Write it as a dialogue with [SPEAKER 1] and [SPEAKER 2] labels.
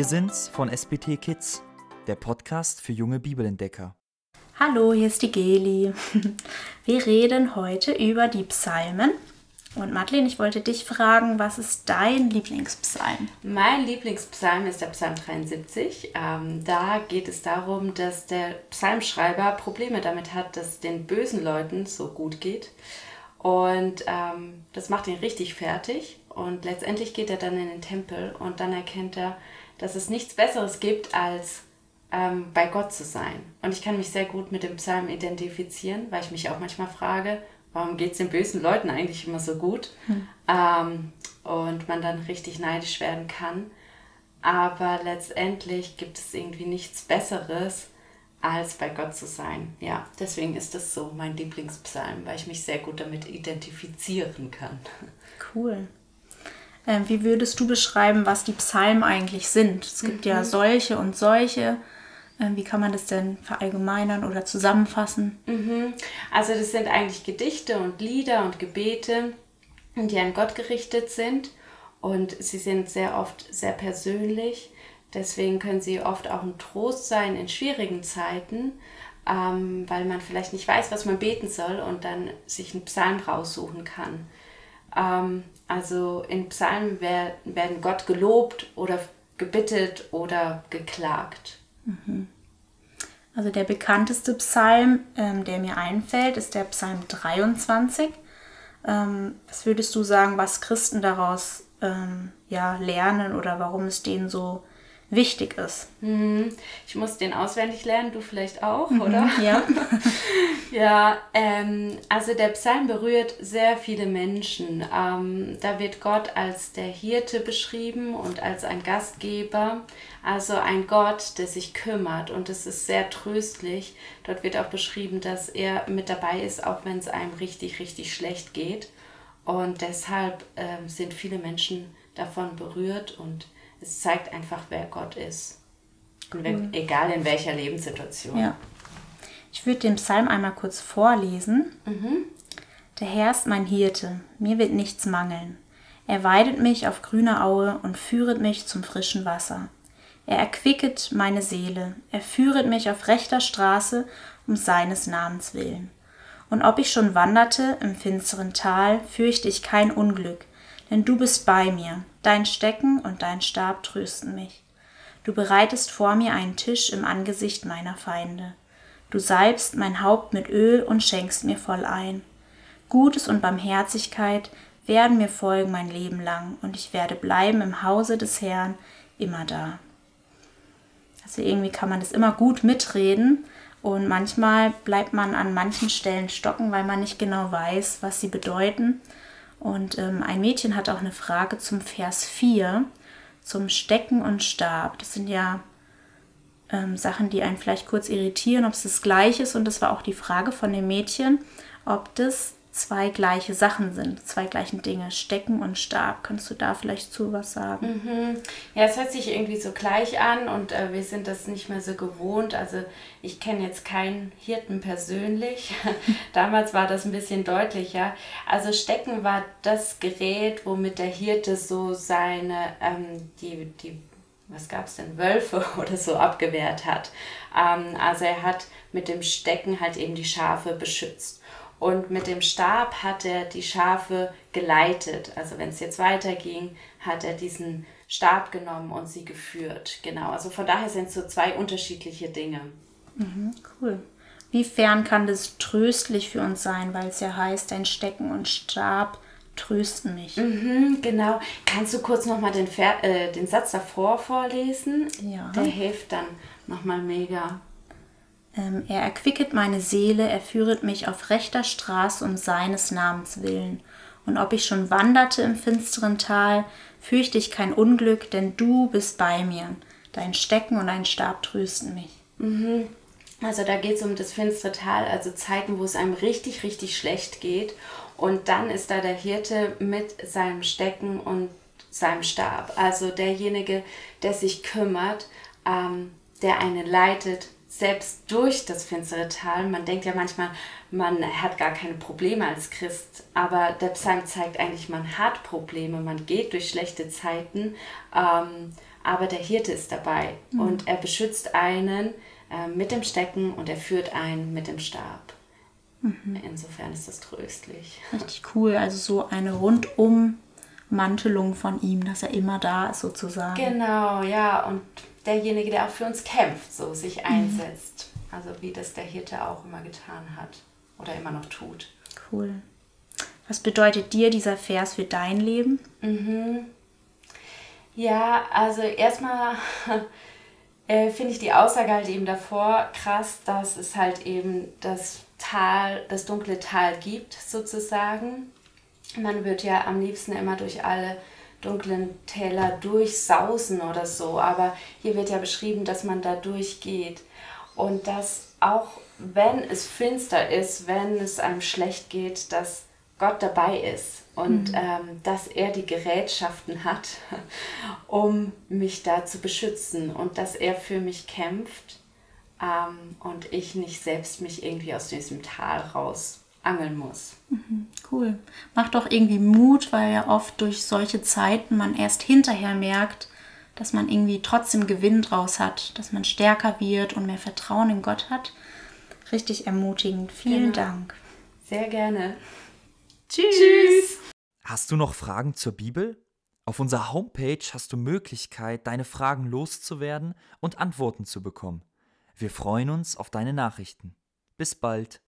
[SPEAKER 1] Wir sind's von SBT Kids, der Podcast für junge Bibelentdecker.
[SPEAKER 2] Hallo, hier ist die Geli. Wir reden heute über die Psalmen. Und Madeleine, ich wollte dich fragen, was ist dein Lieblingspsalm?
[SPEAKER 3] Mein Lieblingspsalm ist der Psalm 73. Ähm, da geht es darum, dass der Psalmschreiber Probleme damit hat, dass den bösen Leuten so gut geht. Und ähm, das macht ihn richtig fertig. Und letztendlich geht er dann in den Tempel und dann erkennt er, dass es nichts Besseres gibt, als ähm, bei Gott zu sein. Und ich kann mich sehr gut mit dem Psalm identifizieren, weil ich mich auch manchmal frage, warum geht es den bösen Leuten eigentlich immer so gut? Hm. Ähm, und man dann richtig neidisch werden kann. Aber letztendlich gibt es irgendwie nichts Besseres, als bei Gott zu sein. Ja, deswegen ist das so mein Lieblingspsalm, weil ich mich sehr gut damit identifizieren kann.
[SPEAKER 2] Cool. Ähm, wie würdest du beschreiben, was die Psalmen eigentlich sind? Es gibt mhm. ja solche und solche. Ähm, wie kann man das denn verallgemeinern oder zusammenfassen?
[SPEAKER 3] Mhm. Also das sind eigentlich Gedichte und Lieder und Gebete, die an Gott gerichtet sind. Und sie sind sehr oft sehr persönlich. Deswegen können sie oft auch ein Trost sein in schwierigen Zeiten, ähm, weil man vielleicht nicht weiß, was man beten soll und dann sich einen Psalm raussuchen kann. Ähm, also in Psalmen werden Gott gelobt oder gebittet oder geklagt.
[SPEAKER 2] Mhm. Also der bekannteste Psalm, ähm, der mir einfällt, ist der Psalm 23. Ähm, was würdest du sagen, was Christen daraus ähm, ja, lernen oder warum es denen so wichtig ist.
[SPEAKER 3] Mhm. Ich muss den auswendig lernen, du vielleicht auch,
[SPEAKER 2] mhm,
[SPEAKER 3] oder?
[SPEAKER 2] Ja.
[SPEAKER 3] ja, ähm, also der Psalm berührt sehr viele Menschen. Ähm, da wird Gott als der Hirte beschrieben und als ein Gastgeber, also ein Gott, der sich kümmert und es ist sehr tröstlich. Dort wird auch beschrieben, dass er mit dabei ist, auch wenn es einem richtig, richtig schlecht geht. Und deshalb ähm, sind viele Menschen davon berührt und es zeigt einfach, wer Gott ist. Cool. Egal in welcher Lebenssituation.
[SPEAKER 2] Ja. Ich würde den Psalm einmal kurz vorlesen.
[SPEAKER 3] Mhm.
[SPEAKER 2] Der Herr ist mein Hirte, mir wird nichts mangeln. Er weidet mich auf grüner Aue und führet mich zum frischen Wasser. Er erquicket meine Seele, er führet mich auf rechter Straße um seines Namens willen. Und ob ich schon wanderte im finsteren Tal, fürchte ich kein Unglück, denn du bist bei mir, dein Stecken und dein Stab trösten mich. Du bereitest vor mir einen Tisch im Angesicht meiner Feinde. Du salbst mein Haupt mit Öl und schenkst mir voll ein. Gutes und Barmherzigkeit werden mir folgen mein Leben lang, und ich werde bleiben im Hause des Herrn immer da. Also irgendwie kann man das immer gut mitreden und manchmal bleibt man an manchen Stellen stocken, weil man nicht genau weiß, was sie bedeuten. Und ähm, ein Mädchen hat auch eine Frage zum Vers 4, zum Stecken und Stab. Das sind ja ähm, Sachen, die einen vielleicht kurz irritieren, ob es das gleiche ist. Und das war auch die Frage von dem Mädchen, ob das zwei gleiche Sachen sind, zwei gleichen Dinge, Stecken und Stab. Kannst du da vielleicht zu was sagen?
[SPEAKER 3] Mhm. Ja, es hört sich irgendwie so gleich an und äh, wir sind das nicht mehr so gewohnt. Also ich kenne jetzt keinen Hirten persönlich. Damals war das ein bisschen deutlicher. Also Stecken war das Gerät, womit der Hirte so seine, ähm, die, die was gab es denn, Wölfe oder so abgewehrt hat. Ähm, also er hat mit dem Stecken halt eben die Schafe beschützt. Und mit dem Stab hat er die Schafe geleitet. Also wenn es jetzt weiterging, hat er diesen Stab genommen und sie geführt. Genau, also von daher sind es so zwei unterschiedliche Dinge.
[SPEAKER 2] Mhm, cool. Wiefern kann das tröstlich für uns sein, weil es ja heißt, ein Stecken und Stab trösten mich.
[SPEAKER 3] Mhm, genau. Kannst du kurz nochmal den, äh, den Satz davor vorlesen?
[SPEAKER 2] Ja.
[SPEAKER 3] Der hilft dann nochmal mega.
[SPEAKER 2] Ähm, er erquicket meine Seele, er führet mich auf rechter Straße um seines Namens willen. Und ob ich schon wanderte im finsteren Tal, fürchte ich kein Unglück, denn du bist bei mir. Dein Stecken und dein Stab trösten mich.
[SPEAKER 3] Mhm. Also da geht es um das finstere Tal, also Zeiten, wo es einem richtig, richtig schlecht geht. Und dann ist da der Hirte mit seinem Stecken und seinem Stab. Also derjenige, der sich kümmert, ähm, der einen leitet, selbst durch das finstere Tal. Man denkt ja manchmal, man hat gar keine Probleme als Christ, aber der Psalm zeigt eigentlich, man hat Probleme, man geht durch schlechte Zeiten, ähm, aber der Hirte ist dabei mhm. und er beschützt einen äh, mit dem Stecken und er führt einen mit dem Stab. Mhm. Insofern ist das tröstlich.
[SPEAKER 2] Richtig cool. Also so eine rundum Mantelung von ihm, dass er immer da ist sozusagen.
[SPEAKER 3] Genau, ja. Und derjenige, der auch für uns kämpft, so sich mhm. einsetzt. Mhm. Also wie das der Hirte auch immer getan hat oder immer noch tut.
[SPEAKER 2] Cool. Was bedeutet dir dieser Vers für dein Leben?
[SPEAKER 3] Mhm. Ja, also erstmal äh, finde ich die Aussage halt eben davor krass, dass es halt eben das Tal, das dunkle Tal gibt, sozusagen. Man wird ja am liebsten immer durch alle dunklen Täler durchsausen oder so, aber hier wird ja beschrieben, dass man da durchgeht und dass auch wenn es finster ist, wenn es einem schlecht geht, dass Gott dabei ist und mhm. ähm, dass er die Gerätschaften hat, um mich da zu beschützen und dass er für mich kämpft ähm, und ich nicht selbst mich irgendwie aus diesem Tal raus angeln muss.
[SPEAKER 2] Mhm, cool. Macht doch irgendwie Mut, weil ja oft durch solche Zeiten man erst hinterher merkt, dass man irgendwie trotzdem Gewinn draus hat, dass man stärker wird und mehr Vertrauen in Gott hat. Richtig ermutigend. Vielen genau. Dank.
[SPEAKER 3] Sehr gerne.
[SPEAKER 2] Tschüss. Tschüss.
[SPEAKER 1] Hast du noch Fragen zur Bibel? Auf unserer Homepage hast du Möglichkeit, deine Fragen loszuwerden und Antworten zu bekommen. Wir freuen uns auf deine Nachrichten. Bis bald.